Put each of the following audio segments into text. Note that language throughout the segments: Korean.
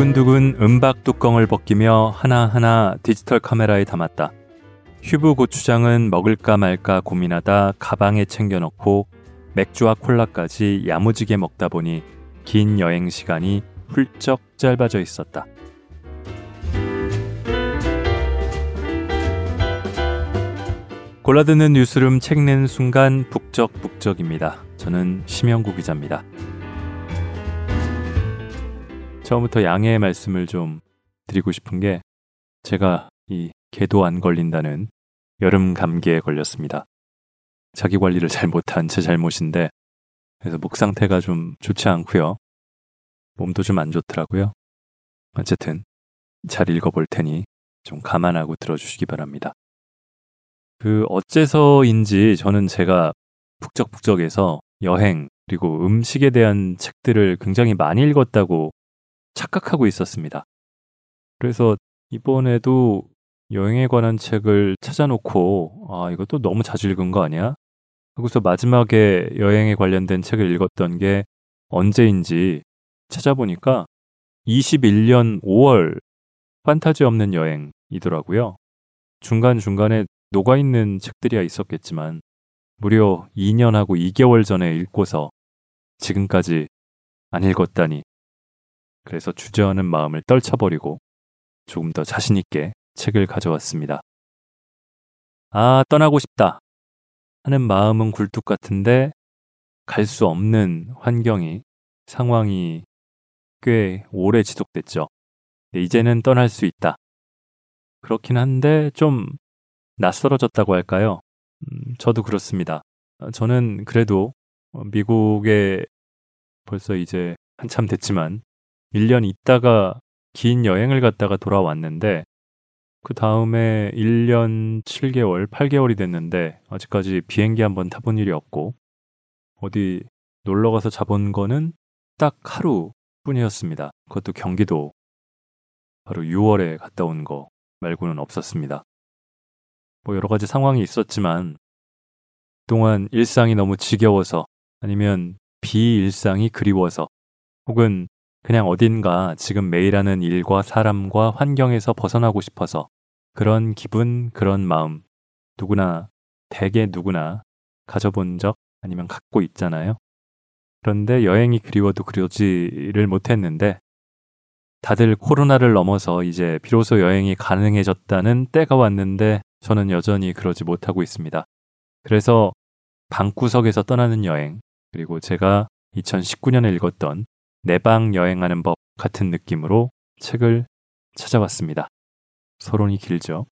두근두근 은박 뚜껑을 벗기며 하나하나 디지털 카메라에 담았다. 휴브 고추장은 먹을까 말까 고민하다 가방에 챙겨 넣고 맥주와 콜라까지 야무지게 먹다 보니 긴 여행 시간이 훌쩍 짧아져 있었다. 골라드는 뉴스룸 책 읽는 순간 북적북적입니다. 저는 심영구 기자입니다. 처음부터 양해의 말씀을 좀 드리고 싶은 게 제가 이 개도 안 걸린다는 여름 감기에 걸렸습니다. 자기 관리를 잘 못한 제 잘못인데 그래서 목 상태가 좀 좋지 않고요. 몸도 좀 안 좋더라고요. 어쨌든 잘 읽어볼 테니 좀 감안하고 들어주시기 바랍니다. 그 어째서인지 저는 제가 북적북적에서 여행 그리고 음식에 대한 책들을 굉장히 많이 읽었다고 착각하고 있었습니다. 그래서 이번에도 여행에 관한 책을 찾아놓고 아 이것도 너무 자주 읽은 거 아니야? 하고서 마지막에 여행에 관련된 책을 읽었던 게 언제인지 찾아보니까 21년 5월 판타지 없는 여행이더라고요. 중간중간에 녹아있는 책들이야 있었겠지만 무려 2년하고 2개월 전에 읽고서 지금까지 안 읽었다니. 그래서 주저하는 마음을 떨쳐버리고 조금 더 자신있게 책을 가져왔습니다. 아, 떠나고 싶다. 하는 마음은 굴뚝 같은데 갈 수 없는 환경이, 상황이 꽤 오래 지속됐죠. 이제는 떠날 수 있다. 그렇긴 한데 좀 낯설어졌다고 할까요? 음, 저도 그렇습니다. 어, 저는 그래도 어, 미국에 벌써 이제 한참 됐지만 1년 있다가 긴 여행을 갔다가 돌아왔는데 그 다음에 1년 7개월, 8개월이 됐는데 아직까지 비행기 한번 타본 일이 없고 어디 놀러 가서 자본 거는 딱 하루 뿐이었습니다. 그것도 경기도 바로 6월에 갔다 온 거 말고는 없었습니다. 뭐 여러 가지 상황이 있었지만 그동안 일상이 너무 지겨워서 아니면 비일상이 그리워서 혹은 그냥 어딘가 지금 매일 하는 일과 사람과 환경에서 벗어나고 싶어서 그런 기분, 그런 마음 누구나 대개 누구나 가져본 적 아니면 갖고 있잖아요. 그런데 여행이 그리워도 그러지를 못했는데 다들 코로나를 넘어서 이제 비로소 여행이 가능해졌다는 때가 왔는데 저는 여전히 그러지 못하고 있습니다. 그래서 방구석에서 떠나는 여행, 그리고 제가 2019년에 읽었던 내방 여행하는 법 같은 느낌으로 책을 찾아왔습니다. 서론이 길죠.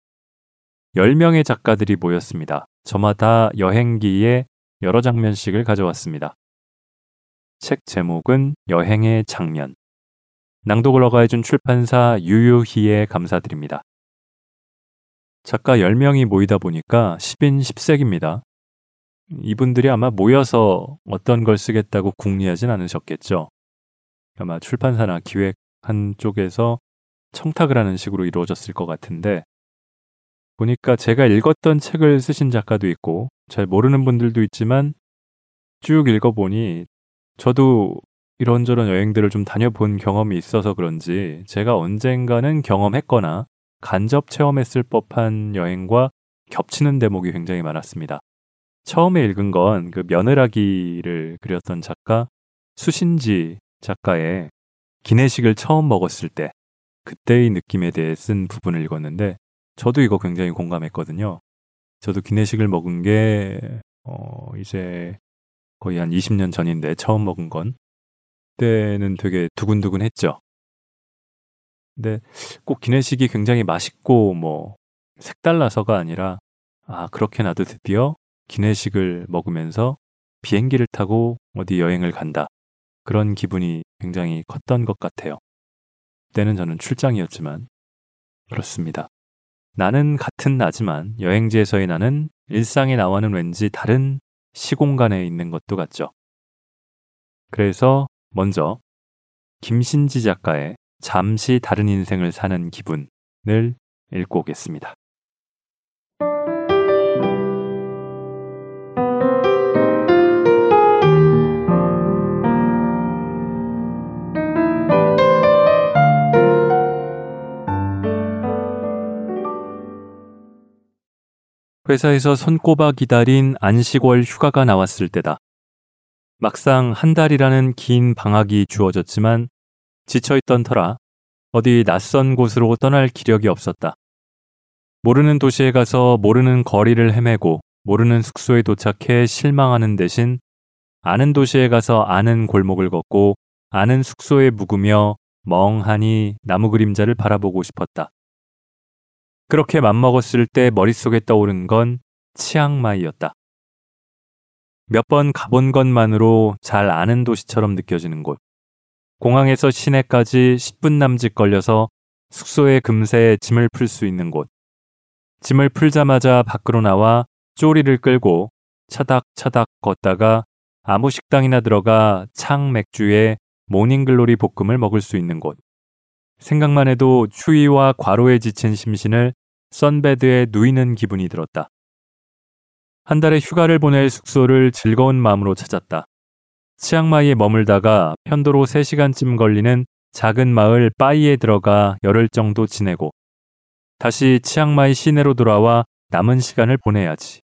10명의 작가들이 모였습니다. 저마다 여행기에 여러 장면씩을 가져왔습니다. 책 제목은 여행의 장면. 낭독을 허가해준 출판사 유유희에 감사드립니다. 작가 10명이 모이다 보니까 10인 10색입니다. 이분들이 아마 모여서 어떤 걸 쓰겠다고 궁리하진 않으셨겠죠. 아마 출판사나 기획 한 쪽에서 청탁을 하는 식으로 이루어졌을 것 같은데 보니까 제가 읽었던 책을 쓰신 작가도 있고 잘 모르는 분들도 있지만 쭉 읽어보니 저도 이런저런 여행들을 좀 다녀본 경험이 있어서 그런지 제가 언젠가는 경험했거나 간접 체험했을 법한 여행과 겹치는 대목이 굉장히 많았습니다. 처음에 읽은 건 그 며느라기를 그렸던 작가 수신지 작가의 기내식을 처음 먹었을 때 그때의 느낌에 대해 쓴 부분을 읽었는데 저도 이거 굉장히 공감했거든요. 저도 기내식을 먹은 게 어, 이제 거의 한 20년 전인데 처음 먹은 건 그때는 되게 두근두근 했죠. 근데 꼭 기내식이 굉장히 맛있고 뭐 색달라서가 아니라 아, 그렇게 나도 드디어 기내식을 먹으면서 비행기를 타고 어디 여행을 간다. 그런 기분이 굉장히 컸던 것 같아요. 그때는 저는 출장이었지만 그렇습니다. 나는 같은 나지만 여행지에서의 나는 일상의 나와는 왠지 다른 시공간에 있는 것도 같죠. 그래서 먼저 김신지 작가의 잠시 다른 인생을 사는 기분을 읽고 오겠습니다. 회사에서 손꼽아 기다린 안식월 휴가가 나왔을 때다. 막상 한 달이라는 긴 방학이 주어졌지만 지쳐있던 터라 어디 낯선 곳으로 떠날 기력이 없었다. 모르는 도시에 가서 모르는 거리를 헤매고 모르는 숙소에 도착해 실망하는 대신 아는 도시에 가서 아는 골목을 걷고 아는 숙소에 묵으며 멍하니 나무 그림자를 바라보고 싶었다. 그렇게 맘먹었을 때 머릿속에 떠오른 건 치앙마이였다. 몇 번 가본 것만으로 잘 아는 도시처럼 느껴지는 곳. 공항에서 시내까지 10분 남짓 걸려서 숙소에 금세 짐을 풀 수 있는 곳. 짐을 풀자마자 밖으로 나와 쪼리를 끌고 차닥차닥 걷다가 아무 식당이나 들어가 창 맥주에 morning glory 볶음을 먹을 수 있는 곳. 생각만 해도 추위와 과로에 지친 심신을 선베드에 누이는 기분이 들었다. 한 달의 휴가를 보낼 숙소를 즐거운 마음으로 찾았다. 치앙마이에 머물다가 편도로 3시간쯤 걸리는 작은 마을 빠이에 들어가 열흘 정도 지내고 다시 치앙마이 시내로 돌아와 남은 시간을 보내야지.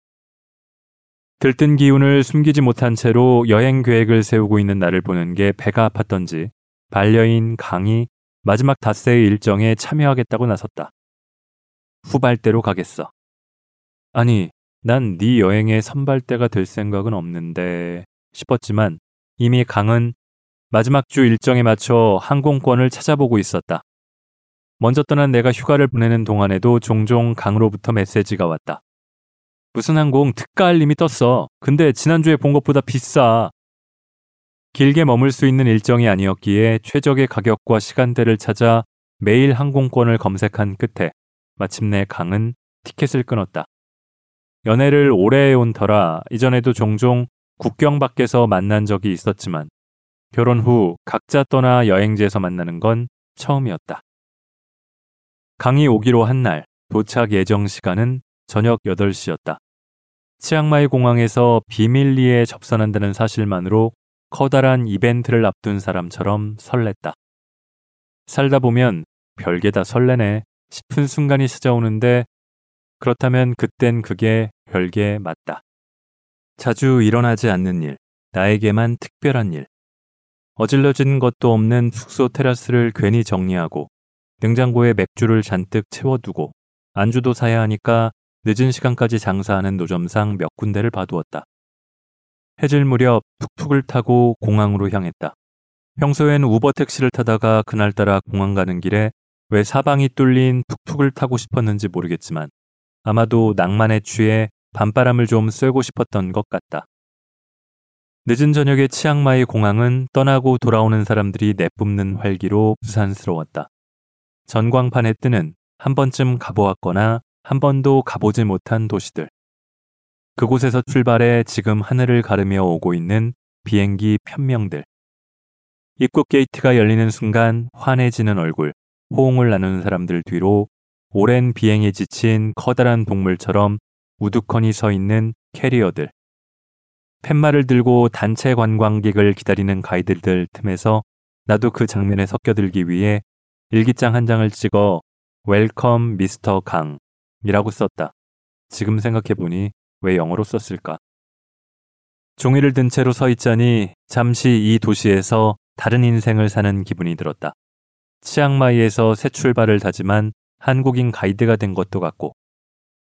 들뜬 기운을 숨기지 못한 채로 여행 계획을 세우고 있는 나를 보는 게 배가 아팠던지 반려인 강이 마지막 닷새의 일정에 참여하겠다고 나섰다. 후발대로 가겠어. 아니, 난 네 여행의 선발대가 될 생각은 없는데 싶었지만 이미 강은 마지막 주 일정에 맞춰 항공권을 찾아보고 있었다. 먼저 떠난 내가 휴가를 보내는 동안에도 종종 강으로부터 메시지가 왔다. 무슨 항공 특가 알림이 떴어. 근데 지난주에 본 것보다 비싸. 길게 머물 수 있는 일정이 아니었기에 최적의 가격과 시간대를 찾아 매일 항공권을 검색한 끝에 마침내 강은 티켓을 끊었다. 연애를 오래 해온 터라 이전에도 종종 국경 밖에서 만난 적이 있었지만 결혼 후 각자 떠나 여행지에서 만나는 건 처음이었다. 강이 오기로 한 날 도착 예정 시간은 저녁 8시였다. 치앙마이 공항에서 비밀리에 접선한다는 사실만으로 커다란 이벤트를 앞둔 사람처럼 설렜다. 살다 보면 별게 다 설레네 싶은 순간이 찾아오는데 그렇다면 그땐 그게 별게 맞다. 자주 일어나지 않는 일, 나에게만 특별한 일. 어질러진 것도 없는 숙소 테라스를 괜히 정리하고 냉장고에 맥주를 잔뜩 채워두고 안주도 사야 하니까 늦은 시간까지 장사하는 노점상 몇 군데를 봐두었다. 해질 무렵 툭툭을 타고 공항으로 향했다. 평소엔 우버 택시를 타다가 그날따라 공항 가는 길에 왜 사방이 뚫린 툭툭을 타고 싶었는지 모르겠지만 아마도 낭만에 취해 밤바람을 좀 쐬고 싶었던 것 같다. 늦은 저녁에 치앙마이 공항은 떠나고 돌아오는 사람들이 내뿜는 활기로 부산스러웠다. 전광판에 뜨는 한 번쯤 가보았거나 한 번도 가보지 못한 도시들. 그곳에서 출발해 지금 하늘을 가르며 오고 있는 비행기 편명들. 입국 게이트가 열리는 순간 환해지는 얼굴, 호응을 나누는 사람들 뒤로 오랜 비행에 지친 커다란 동물처럼 우두커니 서 있는 캐리어들. 팻말을 들고 단체 관광객을 기다리는 가이드들 틈에서 나도 그 장면에 섞여들기 위해 일기장 한 장을 찍어 Welcome Mr. 강이라고 썼다. 지금 생각해보니 왜 영어로 썼을까? 종이를 든 채로 서 있자니 잠시 이 도시에서 다른 인생을 사는 기분이 들었다. 치앙마이에서 새 출발을 다짐한 한국인 가이드가 된 것도 같고,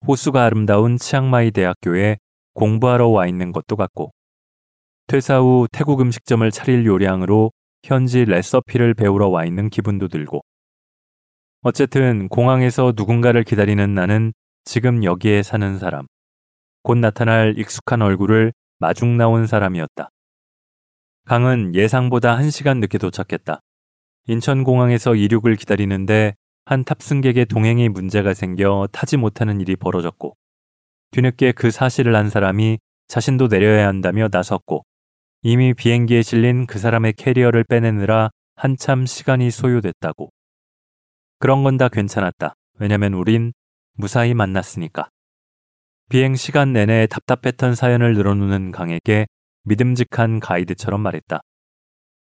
호수가 아름다운 치앙마이 대학교에 공부하러 와 있는 것도 같고, 퇴사 후 태국 음식점을 차릴 요량으로 현지 레서피를 배우러 와 있는 기분도 들고, 어쨌든 공항에서 누군가를 기다리는 나는 지금 여기에 사는 사람, 곧 나타날 익숙한 얼굴을 마중 나온 사람이었다. 강은 예상보다 1시간 늦게 도착했다. 인천공항에서 이륙을 기다리는데 한 탑승객의 동행이 문제가 생겨 타지 못하는 일이 벌어졌고 뒤늦게 그 사실을 한 사람이 자신도 내려야 한다며 나섰고 이미 비행기에 실린 그 사람의 캐리어를 빼내느라 한참 시간이 소요됐다고. 그런 건 다 괜찮았다. 왜냐면 우린 무사히 만났으니까. 비행 시간 내내 답답했던 사연을 늘어놓는 강에게 믿음직한 가이드처럼 말했다.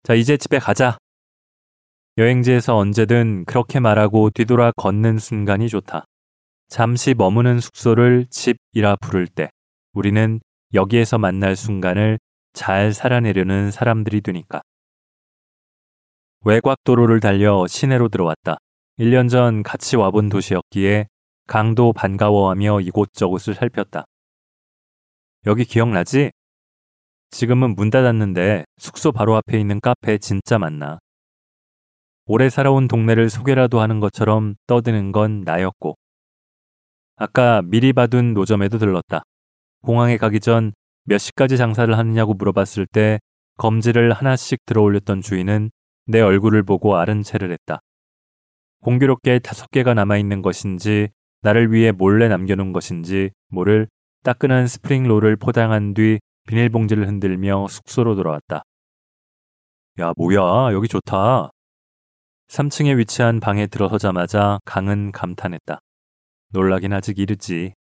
자, 이제 집에 가자. 여행지에서 언제든 그렇게 말하고 뒤돌아 걷는 순간이 좋다. 잠시 머무는 숙소를 집이라 부를 때 우리는 여기에서 만날 순간을 잘 살아내려는 사람들이 되니까. 외곽 도로를 달려 시내로 들어왔다. 1년 전 같이 와본 도시였기에 강도 반가워하며 이곳저곳을 살폈다. 여기 기억나지? 지금은 문 닫았는데 숙소 바로 앞에 있는 카페 진짜 많나. 오래 살아온 동네를 소개라도 하는 것처럼 떠드는 건 나였고. 아까 미리 받은 노점에도 들렀다. 공항에 가기 전 몇 시까지 장사를 하느냐고 물어봤을 때 검지를 하나씩 들어 올렸던 주인은 내 얼굴을 보고 아른 채를 했다. 공교롭게 다섯 개가 남아있는 것인지 나를 위해 몰래 남겨놓은 것인지 모를 따끈한 스프링롤을 포장한 뒤 비닐봉지를 흔들며 숙소로 돌아왔다. 야, 뭐야. 여기 좋다. 3층에 위치한 방에 들어서자마자 강은 감탄했다. 놀라긴 아직 이르지.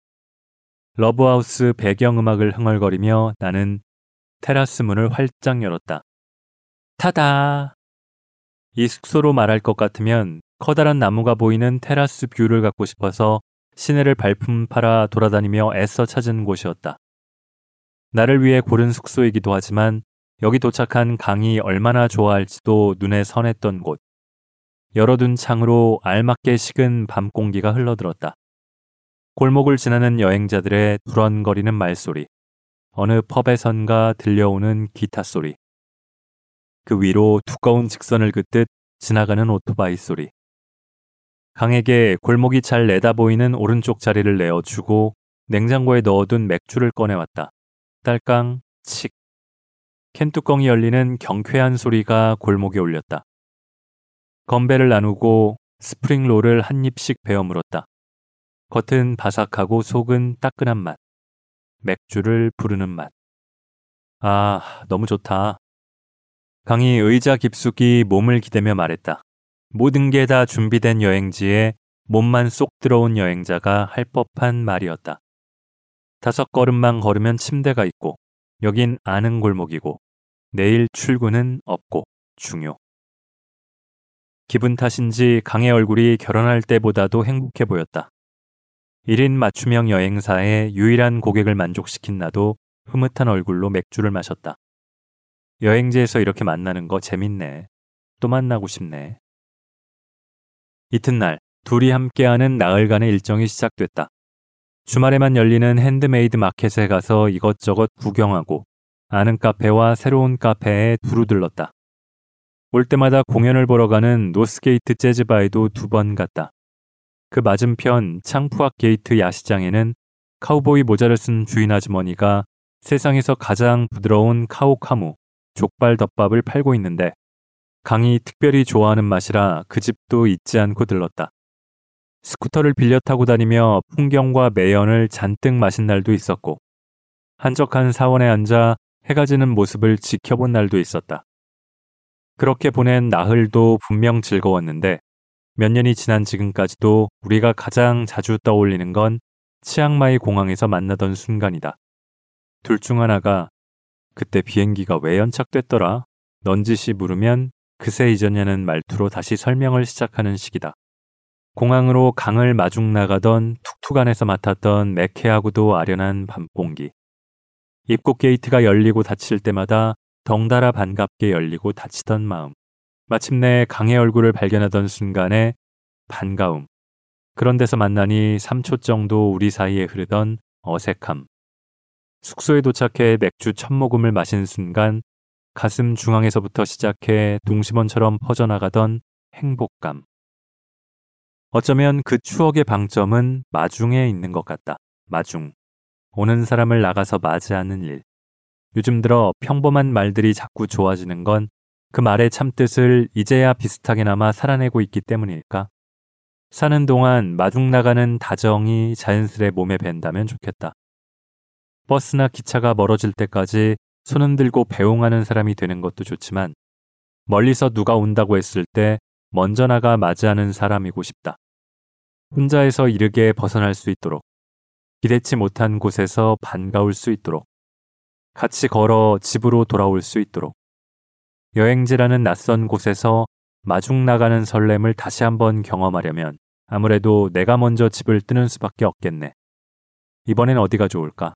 러브하우스 배경음악을 흥얼거리며 나는 테라스 문을 활짝 열었다. 타다! 이 숙소로 말할 것 같으면 커다란 나무가 보이는 테라스 view를 갖고 싶어서 시내를 발품 팔아 돌아다니며 애써 찾은 곳이었다. 나를 위해 고른 숙소이기도 하지만 여기 도착한 강이 얼마나 좋아할지도 눈에 선했던 곳. 열어둔 창으로 알맞게 식은 밤 공기가 흘러들었다. 골목을 지나는 여행자들의 두런거리는 말소리. 어느 펍에선가 들려오는 기타 소리. 그 위로 두꺼운 직선을 긋듯 지나가는 오토바이 소리. 강에게 골목이 잘 내다보이는 오른쪽 자리를 내어주고 냉장고에 넣어둔 맥주를 꺼내왔다. 딸깡, 칙. 캔 뚜껑이 열리는 경쾌한 소리가 골목에 울렸다. 건배를 나누고 스프링롤을 한 입씩 베어 물었다. 겉은 바삭하고 속은 따끈한 맛. 맥주를 부르는 맛. 아, 너무 좋다. 강이 의자 깊숙이 몸을 기대며 말했다. 모든 게 다 준비된 여행지에 몸만 쏙 들어온 여행자가 할 법한 말이었다. 다섯 걸음만 걸으면 침대가 있고, 여긴 아는 골목이고, 내일 출근은 없고, 중요. 기분 탓인지 강의 얼굴이 결혼할 때보다도 행복해 보였다. 1인 맞춤형 여행사의 유일한 고객을 만족시킨 나도 흐뭇한 얼굴로 맥주를 마셨다. 여행지에서 이렇게 만나는 거 재밌네. 또 만나고 싶네. 이튿날 둘이 함께하는 나흘간의 일정이 시작됐다. 주말에만 열리는 handmade market에 가서 이것저것 구경하고 아는 카페와 새로운 카페에 두루 들렀다. 올 때마다 공연을 보러 가는 노스게이트 재즈바에도 두 번 갔다. 그 맞은편 창푸악 게이트 야시장에는 카우보이 모자를 쓴 주인 아주머니가 세상에서 가장 부드러운 카오카무, 족발 덮밥을 팔고 있는데 강이 특별히 좋아하는 맛이라 그 집도 잊지 않고 들렀다. 스쿠터를 빌려 타고 다니며 풍경과 매연을 잔뜩 마신 날도 있었고 한적한 사원에 앉아 해가 지는 모습을 지켜본 날도 있었다. 그렇게 보낸 나흘도 분명 즐거웠는데 몇 년이 지난 지금까지도 우리가 가장 자주 떠올리는 건 치앙마이 공항에서 만나던 순간이다. 둘 중 하나가 그때 비행기가 왜 연착됐더라? 넌지시 물으면 그새 이전이냐는 말투로 다시 설명을 시작하는 시기다. 공항으로 강을 마중 나가던 툭툭 안에서 맡았던 매캐하고도 아련한 밤공기. 입국 게이트가 열리고 닫힐 때마다 덩달아 반갑게 열리고 닫히던 마음. 마침내 강의 얼굴을 발견하던 순간에 반가움. 그런 데서 만나니 3초 정도 우리 사이에 흐르던 어색함. 숙소에 도착해 맥주 첫 모금을 마신 순간 가슴 중앙에서부터 시작해 동심원처럼 퍼져나가던 행복감. 어쩌면 그 추억의 방점은 마중에 있는 것 같다. 마중. 오는 사람을 나가서 맞이하는 일. 요즘 들어 평범한 말들이 자꾸 좋아지는 건 그 말의 참뜻을 이제야 비슷하게나마 살아내고 있기 때문일까? 사는 동안 마중 나가는 다정이 자연스레 몸에 밴다면 좋겠다. 버스나 기차가 멀어질 때까지 손흔 들고 배웅하는 사람이 되는 것도 좋지만 멀리서 누가 온다고 했을 때 먼저 나가 맞이하는 사람이고 싶다. 혼자에서 이르게 벗어날 수 있도록 기대치 못한 곳에서 반가울 수 있도록 같이 걸어 집으로 돌아올 수 있도록 여행지라는 낯선 곳에서 마중 나가는 설렘을 다시 한번 경험하려면 아무래도 내가 먼저 집을 뜨는 수밖에 없겠네. 이번엔 어디가 좋을까?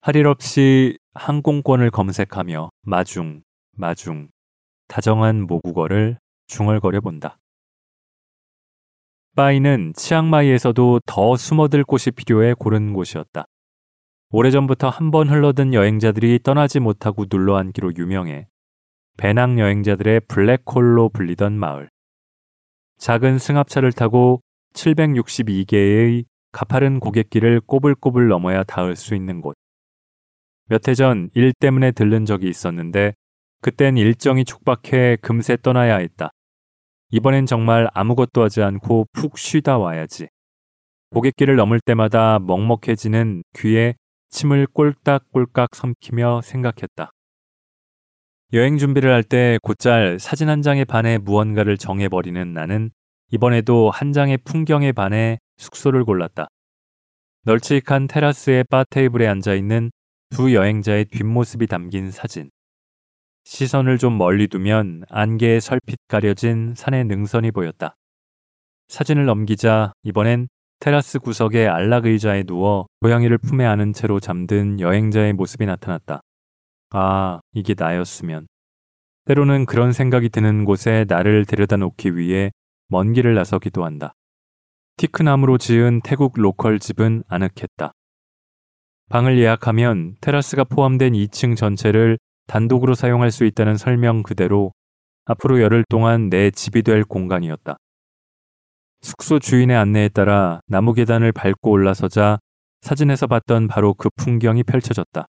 할 일 없이 항공권을 검색하며 마중, 마중, 다정한 모국어를 중얼거려 본다. 빠이는 치앙마이에서도 더 숨어들 곳이 필요해 고른 곳이었다. 오래전부터 한 번 흘러든 여행자들이 떠나지 못하고 눌러앉기로 유명해 배낭 여행자들의 블랙홀로 불리던 마을. 작은 승합차를 타고 762개의 가파른 고갯길을 꼬불꼬불 넘어야 닿을 수 있는 곳. 몇 해 전 일 때문에 들른 적이 있었는데 그땐 일정이 촉박해 금세 떠나야 했다. 이번엔 정말 아무것도 하지 않고 푹 쉬다 와야지. 고갯길을 넘을 때마다 먹먹해지는 귀에 침을 꼴딱꼴딱 삼키며 생각했다. 여행 준비를 할 때 곧잘 사진 한 장에 반해 무언가를 정해버리는 나는 이번에도 한 장의 풍경에 반해 숙소를 골랐다. 널찍한 테라스의 바 테이블에 앉아 있는 두 여행자의 뒷모습이 담긴 사진. 시선을 좀 멀리 두면 안개에 설핏 가려진 산의 능선이 보였다. 사진을 넘기자 이번엔 테라스 구석의 안락 의자에 누워 고양이를 품에 안은 채로 잠든 여행자의 모습이 나타났다. 아, 이게 나였으면. 때로는 그런 생각이 드는 곳에 나를 데려다 놓기 위해 먼 길을 나서기도 한다. 티크나무로 지은 태국 로컬 집은 아늑했다. 방을 예약하면 테라스가 포함된 2층 전체를 단독으로 사용할 수 있다는 설명 그대로 앞으로 열흘 동안 내 집이 될 공간이었다. 숙소 주인의 안내에 따라 나무 계단을 밟고 올라서자 사진에서 봤던 바로 그 풍경이 펼쳐졌다.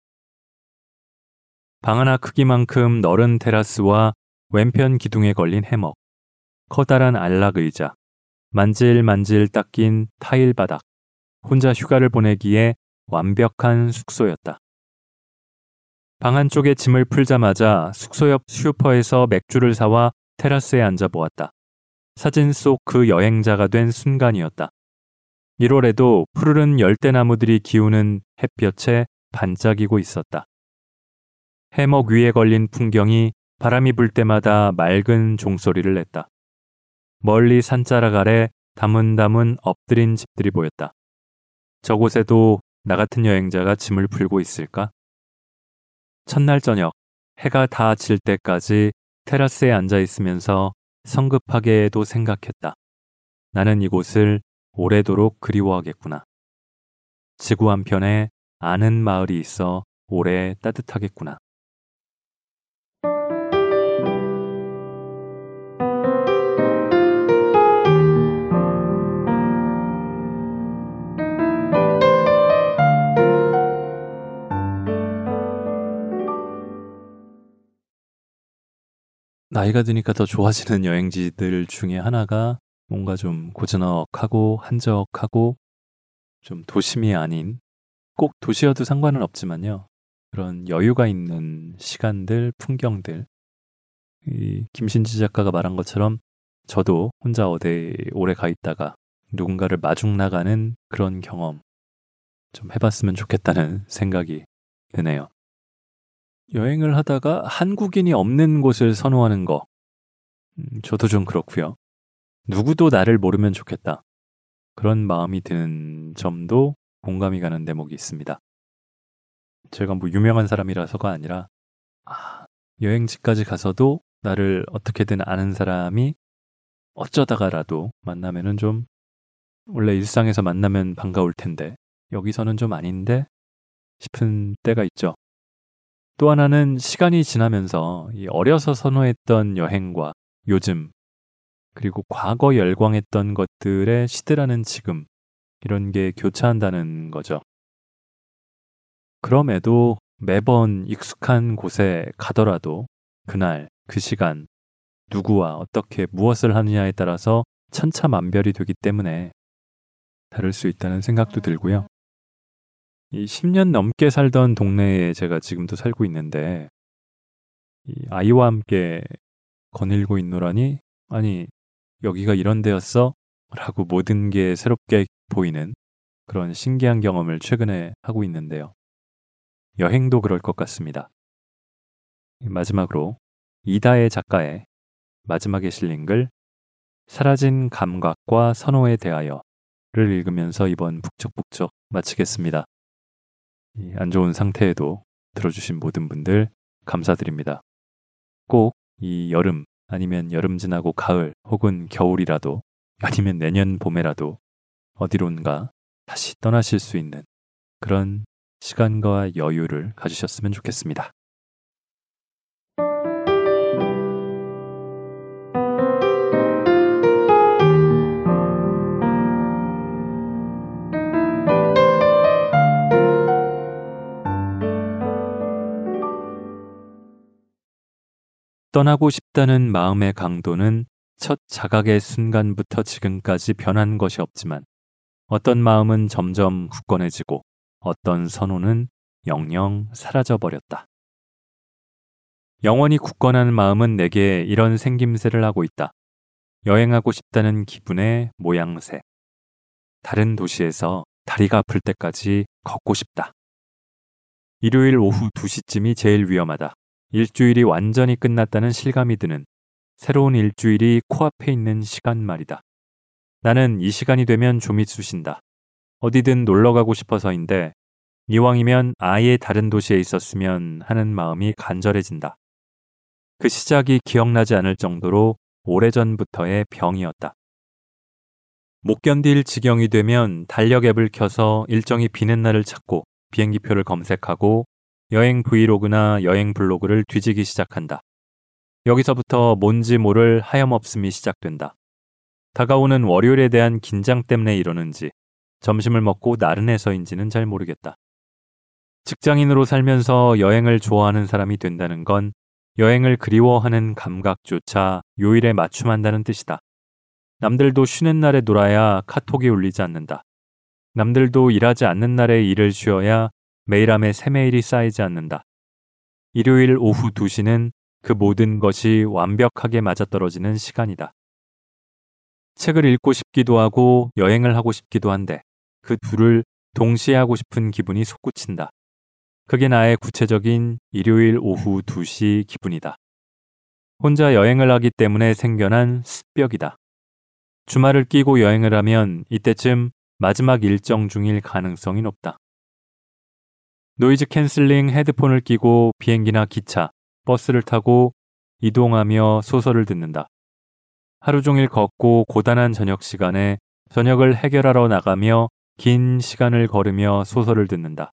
방 하나 크기만큼 넓은 테라스와 왼편 기둥에 걸린 해먹, 커다란 안락 의자, 만질만질 닦인 타일 바닥, 혼자 휴가를 보내기에 완벽한 숙소였다. 방 안쪽에 짐을 풀자마자 숙소 옆 슈퍼에서 맥주를 사와 테라스에 앉아 보았다. 사진 속 그 여행자가 된 순간이었다. 1월에도 푸르른 열대나무들이 기우는 햇볕에 반짝이고 있었다. 해먹 위에 걸린 풍경이 바람이 불 때마다 맑은 종소리를 냈다. 멀리 산자락 아래 다문다문 엎드린 집들이 보였다. 저곳에도 나 같은 여행자가 짐을 풀고 있을까? 첫날 저녁 해가 다 질 때까지 테라스에 앉아 있으면서 성급하게도 생각했다. 나는 이곳을 오래도록 그리워하겠구나. 지구 한편에 아는 마을이 있어 오래 따뜻하겠구나. 나이가 드니까 더 좋아지는 여행지들 중에 하나가 뭔가 좀 고즈넉하고 한적하고 좀 도심이 아닌 꼭 도시여도 상관은 없지만요. 그런 여유가 있는 시간들, 풍경들. 이 김신지 작가가 말한 것처럼 저도 혼자 어디 오래 가 있다가 누군가를 마중 나가는 그런 경험 좀 해봤으면 좋겠다는 생각이 드네요. 여행을 하다가 한국인이 없는 곳을 선호하는 거. 음, 저도 좀 그렇고요. 누구도 나를 모르면 좋겠다. 그런 마음이 드는 점도 공감이 가는 대목이 있습니다. 제가 뭐 유명한 사람이라서가 아니라 아, 여행지까지 가서도 나를 어떻게든 아는 사람이 어쩌다가라도 만나면은 좀 원래 일상에서 만나면 반가울 텐데 여기서는 좀 아닌데 싶은 때가 있죠. 또 하나는 시간이 지나면서 어려서 선호했던 여행과 요즘 그리고 과거 열광했던 것들의 시대라는 지금 이런 게 교차한다는 거죠. 그럼에도 매번 익숙한 곳에 가더라도 그날 그 시간 누구와 어떻게 무엇을 하느냐에 따라서 천차만별이 되기 때문에 다를 수 있다는 생각도 들고요. 이 10년 넘게 살던 동네에 제가 지금도 살고 있는데 이 아이와 함께 거닐고 있노라니 아니 여기가 이런 데였어? 라고 모든 게 새롭게 보이는 그런 신기한 경험을 최근에 하고 있는데요. 여행도 그럴 것 같습니다. 마지막으로 이다의 작가의 마지막에 실린 글 사라진 감각과 선호에 대하여를 읽으면서 이번 북적북적 마치겠습니다. 안 좋은 상태에도 들어주신 모든 분들 감사드립니다. 꼭 이 여름 아니면 여름 지나고 가을 혹은 겨울이라도 아니면 내년 봄에라도 어디론가 다시 떠나실 수 있는 그런 시간과 여유를 가지셨으면 좋겠습니다. 떠나고 싶다는 마음의 강도는 첫 자각의 순간부터 지금까지 변한 것이 없지만 어떤 마음은 점점 굳건해지고 어떤 선호는 영영 사라져 버렸다. 영원히 굳건한 마음은 내게 이런 생김새를 하고 있다. 여행하고 싶다는 기분의 모양새. 다른 도시에서 다리가 아플 때까지 걷고 싶다. 일요일 오후 2시쯤이 제일 위험하다. 일주일이 완전히 끝났다는 실감이 드는 새로운 일주일이 코앞에 있는 시간 말이다. 나는 이 시간이 되면 좀이 쑤신다. 어디든 놀러 가고 싶어서인데 이왕이면 아예 다른 도시에 있었으면 하는 마음이 간절해진다. 그 시작이 기억나지 않을 정도로 오래전부터의 병이었다. 못 견딜 지경이 되면 달력 앱을 켜서 일정이 비는 날을 찾고 비행기표를 검색하고 여행 브이로그나 여행 블로그를 뒤지기 시작한다. 여기서부터 뭔지 모를 하염없음이 시작된다. 다가오는 월요일에 대한 긴장 때문에 이러는지 점심을 먹고 나른해서인지는 잘 모르겠다. 직장인으로 살면서 여행을 좋아하는 사람이 된다는 건 여행을 그리워하는 감각조차 요일에 맞춤한다는 뜻이다. 남들도 쉬는 날에 놀아야 카톡이 울리지 않는다. 남들도 일하지 않는 날에 일을 쉬어야 메일함에 새 메일이 쌓이지 않는다. 일요일 오후 2시는 그 모든 것이 완벽하게 맞아떨어지는 시간이다. 책을 읽고 싶기도 하고 여행을 하고 싶기도 한데 그 둘을 동시에 하고 싶은 기분이 솟구친다. 그게 나의 구체적인 일요일 오후 2시 기분이다. 혼자 여행을 하기 때문에 생겨난 습벽이다. 주말을 끼고 여행을 하면 이때쯤 마지막 일정 중일 가능성이 높다. noise canceling 헤드폰을 끼고 비행기나 기차, 버스를 타고 이동하며 소설을 듣는다. 하루 종일 걷고 고단한 저녁 시간에 저녁을 해결하러 나가며 긴 시간을 걸으며 소설을 듣는다.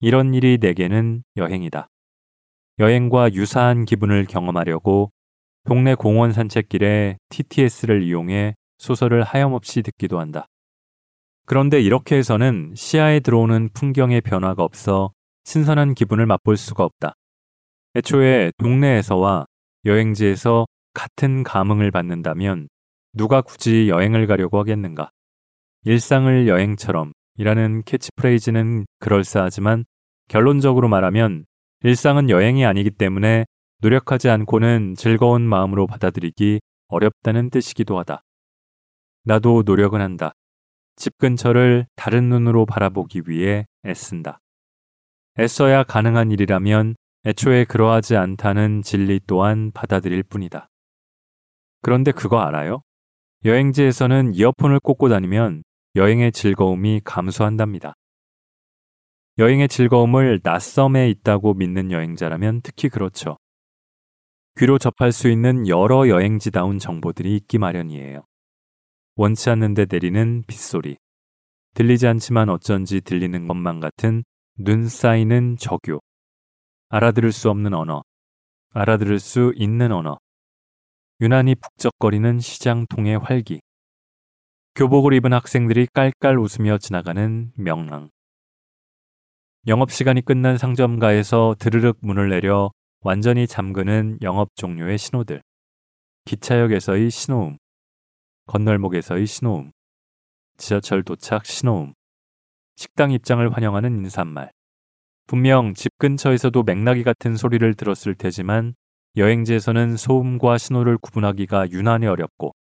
이런 일이 내게는 여행이다. 여행과 유사한 기분을 경험하려고 동네 공원 산책길에 TTS를 이용해 소설을 하염없이 듣기도 한다. 그런데 이렇게 해서는 시야에 들어오는 풍경의 변화가 없어 신선한 기분을 맛볼 수가 없다. 애초에 동네에서와 여행지에서 같은 감흥을 받는다면 누가 굳이 여행을 가려고 하겠는가? 일상을 여행처럼 이라는 캐치프레이즈는 그럴싸하지만 결론적으로 말하면 일상은 여행이 아니기 때문에 노력하지 않고는 즐거운 마음으로 받아들이기 어렵다는 뜻이기도 하다. 나도 노력은 한다. 집 근처를 다른 눈으로 바라보기 위해 애쓴다. 애써야 가능한 일이라면 애초에 그러하지 않다는 진리 또한 받아들일 뿐이다. 그런데 그거 알아요? 여행지에서는 이어폰을 꽂고 다니면 여행의 즐거움이 감소한답니다. 여행의 즐거움을 낯섬에 있다고 믿는 여행자라면 특히 그렇죠. 귀로 접할 수 있는 여러 여행지다운 정보들이 있기 마련이에요. 원치 않는데 내리는 빗소리. 들리지 않지만 어쩐지 들리는 것만 같은 눈 쌓이는 적유. 알아들을 수 없는 언어. 알아들을 수 있는 언어. 유난히 북적거리는 시장통의 활기. 교복을 입은 학생들이 깔깔 웃으며 지나가는 명랑. 영업시간이 끝난 상점가에서 드르륵 문을 내려 완전히 잠그는 영업 종료의 신호들. 기차역에서의 신호음. 건널목에서의 신호음, 지하철 도착 신호음, 식당 입장을 환영하는 인사말. 분명 집 근처에서도 맥락이 같은 소리를 들었을 테지만 여행지에서는 소음과 신호를 구분하기가 유난히 어렵고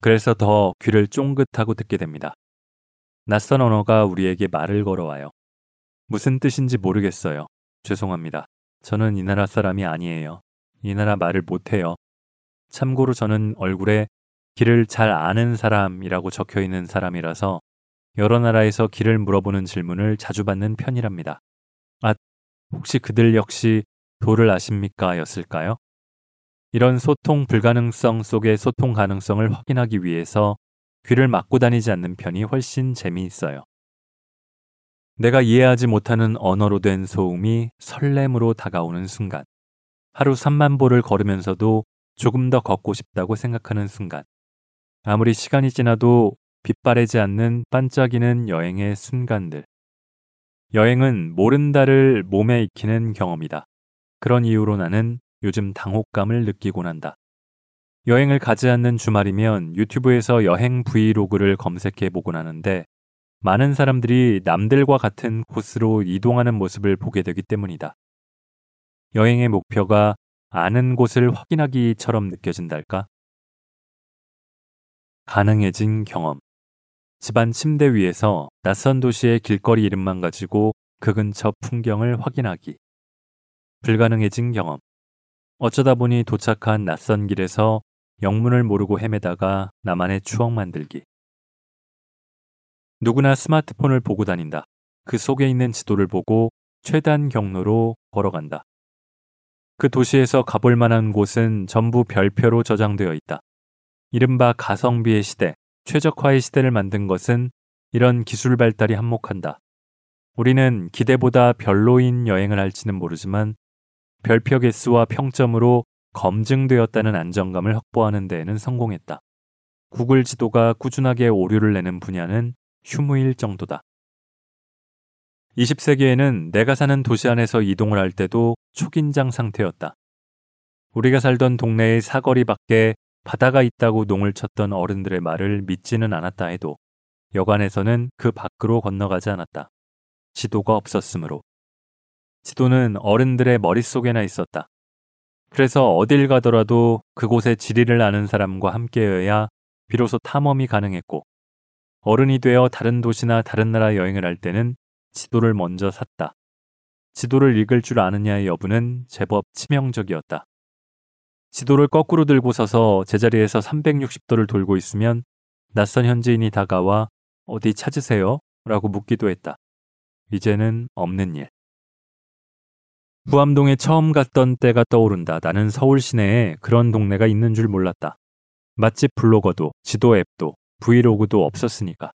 그래서 더 귀를 쫑긋하고 듣게 됩니다. 낯선 언어가 우리에게 말을 걸어와요. 무슨 뜻인지 모르겠어요. 죄송합니다. 저는 이 나라 사람이 아니에요. 이 나라 말을 못해요. 참고로 저는 얼굴에 길을 잘 아는 사람이라고 적혀 있는 사람이라서 여러 나라에서 길을 물어보는 질문을 자주 받는 편이랍니다. 아, 혹시 그들 역시 도를 아십니까? 였을까요? 이런 소통 불가능성 속의 소통 가능성을 확인하기 위해서 귀를 막고 다니지 않는 편이 훨씬 재미있어요. 내가 이해하지 못하는 언어로 된 소음이 설렘으로 다가오는 순간, 하루 3만 보를 걸으면서도 조금 더 걷고 싶다고 생각하는 순간, 아무리 시간이 지나도 빛바래지 않는 반짝이는 여행의 순간들. 여행은 모른다를 몸에 익히는 경험이다. 그런 이유로 나는 요즘 당혹감을 느끼곤 한다. 여행을 가지 않는 주말이면 유튜브에서 여행 브이로그를 검색해 보곤 하는데 많은 사람들이 남들과 같은 곳으로 이동하는 모습을 보게 되기 때문이다. 여행의 목표가 아는 곳을 확인하기처럼 느껴진달까? 가능해진 경험. 집안 침대 위에서 낯선 도시의 길거리 이름만 가지고 그 근처 풍경을 확인하기. 불가능해진 경험. 어쩌다 보니 도착한 낯선 길에서 영문을 모르고 헤매다가 나만의 추억 만들기. 누구나 스마트폰을 보고 다닌다. 그 속에 있는 지도를 보고 최단 경로로 걸어간다. 그 도시에서 가볼 만한 곳은 전부 별표로 저장되어 있다. 이른바 가성비의 시대, 최적화의 시대를 만든 것은 이런 기술 발달이 한몫한다. 우리는 기대보다 별로인 여행을 할지는 모르지만 별표 개수와 평점으로 검증되었다는 안정감을 확보하는 데에는 성공했다. 구글 지도가 꾸준하게 오류를 내는 분야는 휴무일 정도다. 20세기에는 내가 사는 도시 안에서 이동을 할 때도 초긴장 상태였다. 우리가 살던 동네의 사거리 밖에 바다가 있다고 농을 쳤던 어른들의 말을 믿지는 않았다 해도 여관에서는 그 밖으로 건너가지 않았다. 지도가 없었으므로. 지도는 어른들의 머릿속에나 있었다. 그래서 어딜 가더라도 그곳의 지리를 아는 사람과 함께여야 비로소 탐험이 가능했고 어른이 되어 다른 도시나 다른 나라 여행을 할 때는 지도를 먼저 샀다. 지도를 읽을 줄 아느냐의 여부는 제법 치명적이었다. 지도를 거꾸로 들고 서서 제자리에서 360도를 돌고 있으면 낯선 현지인이 다가와 어디 찾으세요? 라고 묻기도 했다. 이제는 없는 일. 부암동에 처음 갔던 때가 떠오른다. 나는 서울 시내에 그런 동네가 있는 줄 몰랐다. 맛집 블로거도, 지도 앱도, 브이로그도 없었으니까.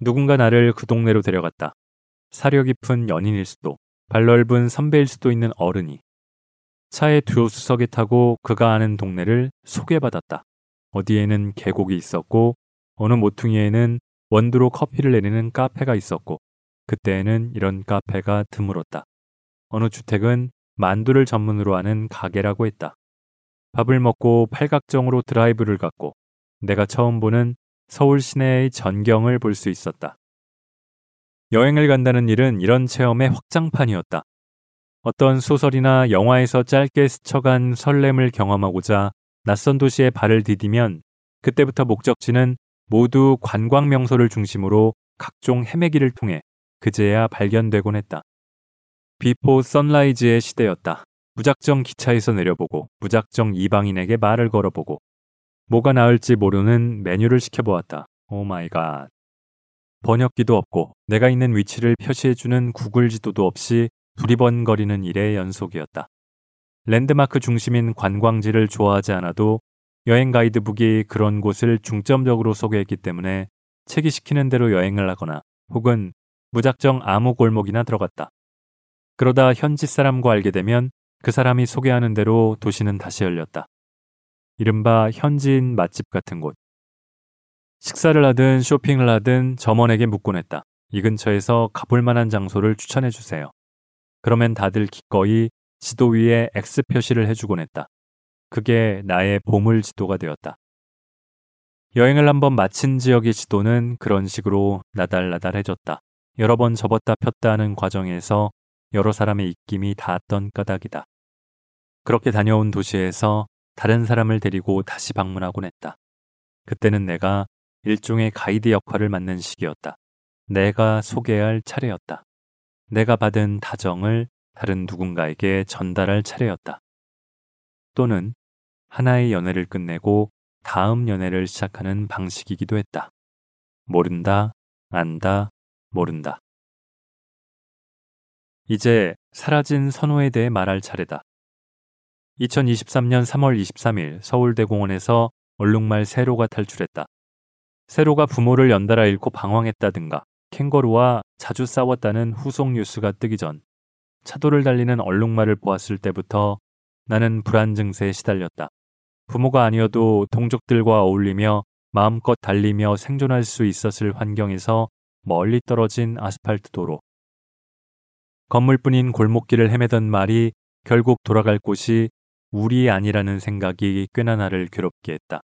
누군가 나를 그 동네로 데려갔다. 사려 깊은 연인일 수도, 발 넓은 선배일 수도 있는 어른이 차에 듀오수석에 타고 그가 아는 동네를 소개받았다. 어디에는 계곡이 있었고 어느 모퉁이에는 원두로 커피를 내리는 카페가 있었고 그때에는 이런 카페가 드물었다. 어느 주택은 만두를 전문으로 하는 가게라고 했다. 밥을 먹고 팔각정으로 드라이브를 갔고 내가 처음 보는 서울 시내의 전경을 볼 수 있었다. 여행을 간다는 일은 이런 체험의 확장판이었다. 어떤 소설이나 영화에서 짧게 스쳐간 설렘을 경험하고자 낯선 도시에 발을 디디면 그때부터 목적지는 모두 관광 명소를 중심으로 각종 헤매기를 통해 그제야 발견되곤 했다. Before Sunrise의 시대였다. 무작정 기차에서 내려보고 무작정 이방인에게 말을 걸어보고 뭐가 나을지 모르는 메뉴를 시켜보았다. Oh my god. 번역기도 없고 내가 있는 위치를 표시해주는 구글 지도도 없이 두리번거리는 일의 연속이었다. 랜드마크 중심인 관광지를 좋아하지 않아도 여행 가이드북이 그런 곳을 중점적으로 소개했기 때문에 책이 시키는 대로 여행을 하거나 혹은 무작정 아무 골목이나 들어갔다. 그러다 현지 사람과 알게 되면 그 사람이 소개하는 대로 도시는 다시 열렸다. 이른바 현지인 맛집 같은 곳. 식사를 하든 쇼핑을 하든 점원에게 묻곤 했다. 이 근처에서 가볼 만한 장소를 추천해 주세요. 그러면 다들 기꺼이 지도 위에 X 표시를 해주곤 했다. 그게 나의 보물 지도가 되었다. 여행을 한번 마친 지역의 지도는 그런 식으로 나달나달해졌다. 여러 번 접었다 폈다 하는 과정에서 여러 사람의 입김이 닿았던 까닭이다. 그렇게 다녀온 도시에서 다른 사람을 데리고 다시 방문하곤 했다. 그때는 내가 일종의 가이드 역할을 맡는 시기였다. 내가 소개할 차례였다. 내가 받은 다정을 다른 누군가에게 전달할 차례였다. 또는 하나의 연애를 끝내고 다음 연애를 시작하는 방식이기도 했다. 모른다, 안다, 모른다. 이제 사라진 선호에 대해 말할 차례다. 2023년 3월 23일 서울대공원에서 얼룩말 세로가 탈출했다. 세로가 부모를 연달아 잃고 방황했다든가 캥거루와 자주 싸웠다는 후속 뉴스가 뜨기 전 차도를 달리는 얼룩말을 보았을 때부터 나는 불안 증세에 시달렸다. 부모가 아니어도 동족들과 어울리며 마음껏 달리며 생존할 수 있었을 환경에서 멀리 떨어진 아스팔트 도로. 건물뿐인 골목길을 헤매던 말이 결국 돌아갈 곳이 우리 아니라는 생각이 꽤나 나를 괴롭게 했다.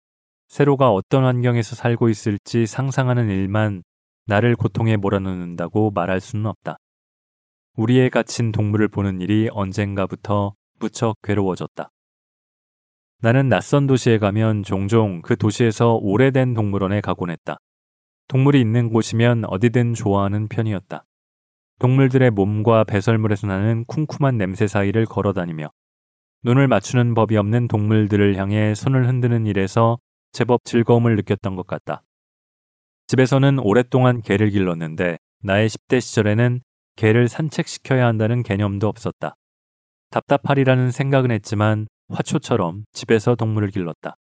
세로가 어떤 환경에서 살고 있을지 상상하는 일만 나를 고통에 몰아넣는다고 말할 수는 없다. 우리의 갇힌 동물을 보는 일이 언젠가부터 무척 괴로워졌다. 나는 낯선 도시에 가면 종종 그 도시에서 오래된 동물원에 가곤 했다. 동물이 있는 곳이면 어디든 좋아하는 편이었다. 동물들의 몸과 배설물에서 나는 쿰쿰한 냄새 사이를 걸어 다니며 눈을 맞추는 법이 없는 동물들을 향해 손을 흔드는 일에서 제법 즐거움을 느꼈던 것 같다. 집에서는 오랫동안 개를 길렀는데 나의 10대 시절에는 개를 산책시켜야 한다는 개념도 없었다. 답답하리라는 생각은 했지만 화초처럼 집에서 동물을 길렀다.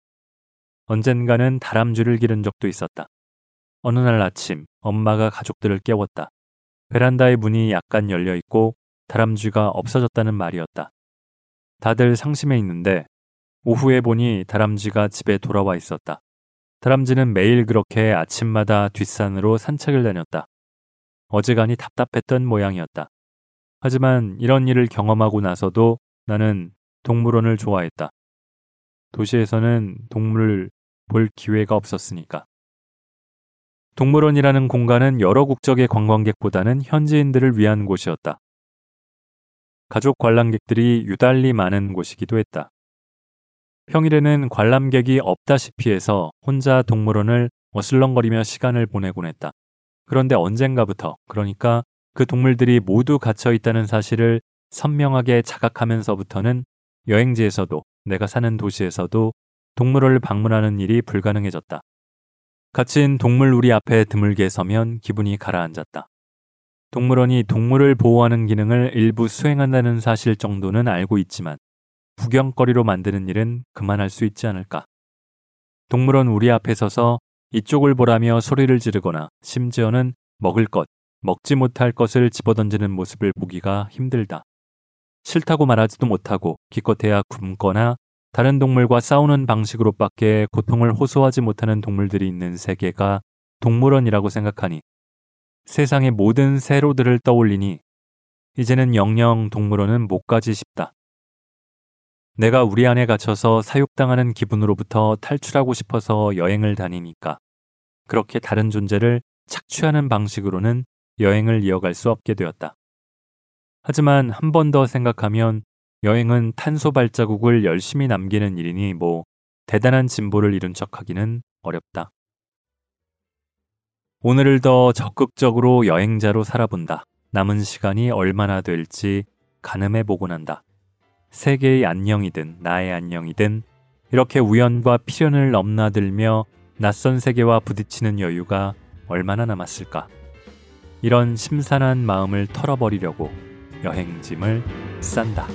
언젠가는 다람쥐를 기른 적도 있었다. 어느 날 아침 엄마가 가족들을 깨웠다. 베란다의 문이 약간 열려 있고 다람쥐가 없어졌다는 말이었다. 다들 상심해 있는데 오후에 보니 다람쥐가 집에 돌아와 있었다. 다람쥐는 매일 그렇게 아침마다 뒷산으로 산책을 다녔다. 어지간히 답답했던 모양이었다. 하지만 이런 일을 경험하고 나서도 나는 동물원을 좋아했다. 도시에서는 동물을 볼 기회가 없었으니까. 동물원이라는 공간은 여러 국적의 관광객보다는 현지인들을 위한 곳이었다. 가족 관람객들이 유달리 많은 곳이기도 했다. 평일에는 관람객이 없다시피 해서 혼자 동물원을 어슬렁거리며 시간을 보내곤 했다. 그런데 언젠가부터, 그러니까 그 동물들이 모두 갇혀 있다는 사실을 선명하게 자각하면서부터는 여행지에서도 내가 사는 도시에서도 동물원을 방문하는 일이 불가능해졌다. 갇힌 동물 우리 앞에 드물게 서면 기분이 가라앉았다. 동물원이 동물을 보호하는 기능을 일부 수행한다는 사실 정도는 알고 있지만 구경거리로 만드는 일은 그만할 수 있지 않을까. 동물원 우리 앞에 서서 이쪽을 보라며 소리를 지르거나 심지어는 먹을 것, 먹지 못할 것을 집어던지는 모습을 보기가 힘들다. 싫다고 말하지도 못하고 기껏해야 굶거나 다른 동물과 싸우는 방식으로밖에 고통을 호소하지 못하는 동물들이 있는 세계가 동물원이라고 생각하니 세상의 모든 세로들을 떠올리니 이제는 영영 동물원은 못 가지 싶다. 내가 우리 안에 갇혀서 사육당하는 기분으로부터 탈출하고 싶어서 여행을 다니니까 그렇게 다른 존재를 착취하는 방식으로는 여행을 이어갈 수 없게 되었다. 하지만 한 번 더 생각하면 여행은 탄소 발자국을 열심히 남기는 일이니 뭐 대단한 진보를 이룬 척 하기는 어렵다. 오늘을 더 적극적으로 여행자로 살아본다. 남은 시간이 얼마나 될지 가늠해 보곤 한다. 세계의 안녕이든 나의 안녕이든 이렇게 우연과 필연을 넘나들며 낯선 세계와 부딪히는 여유가 얼마나 남았을까? 이런 심산한 마음을 털어버리려고 여행짐을 싼다.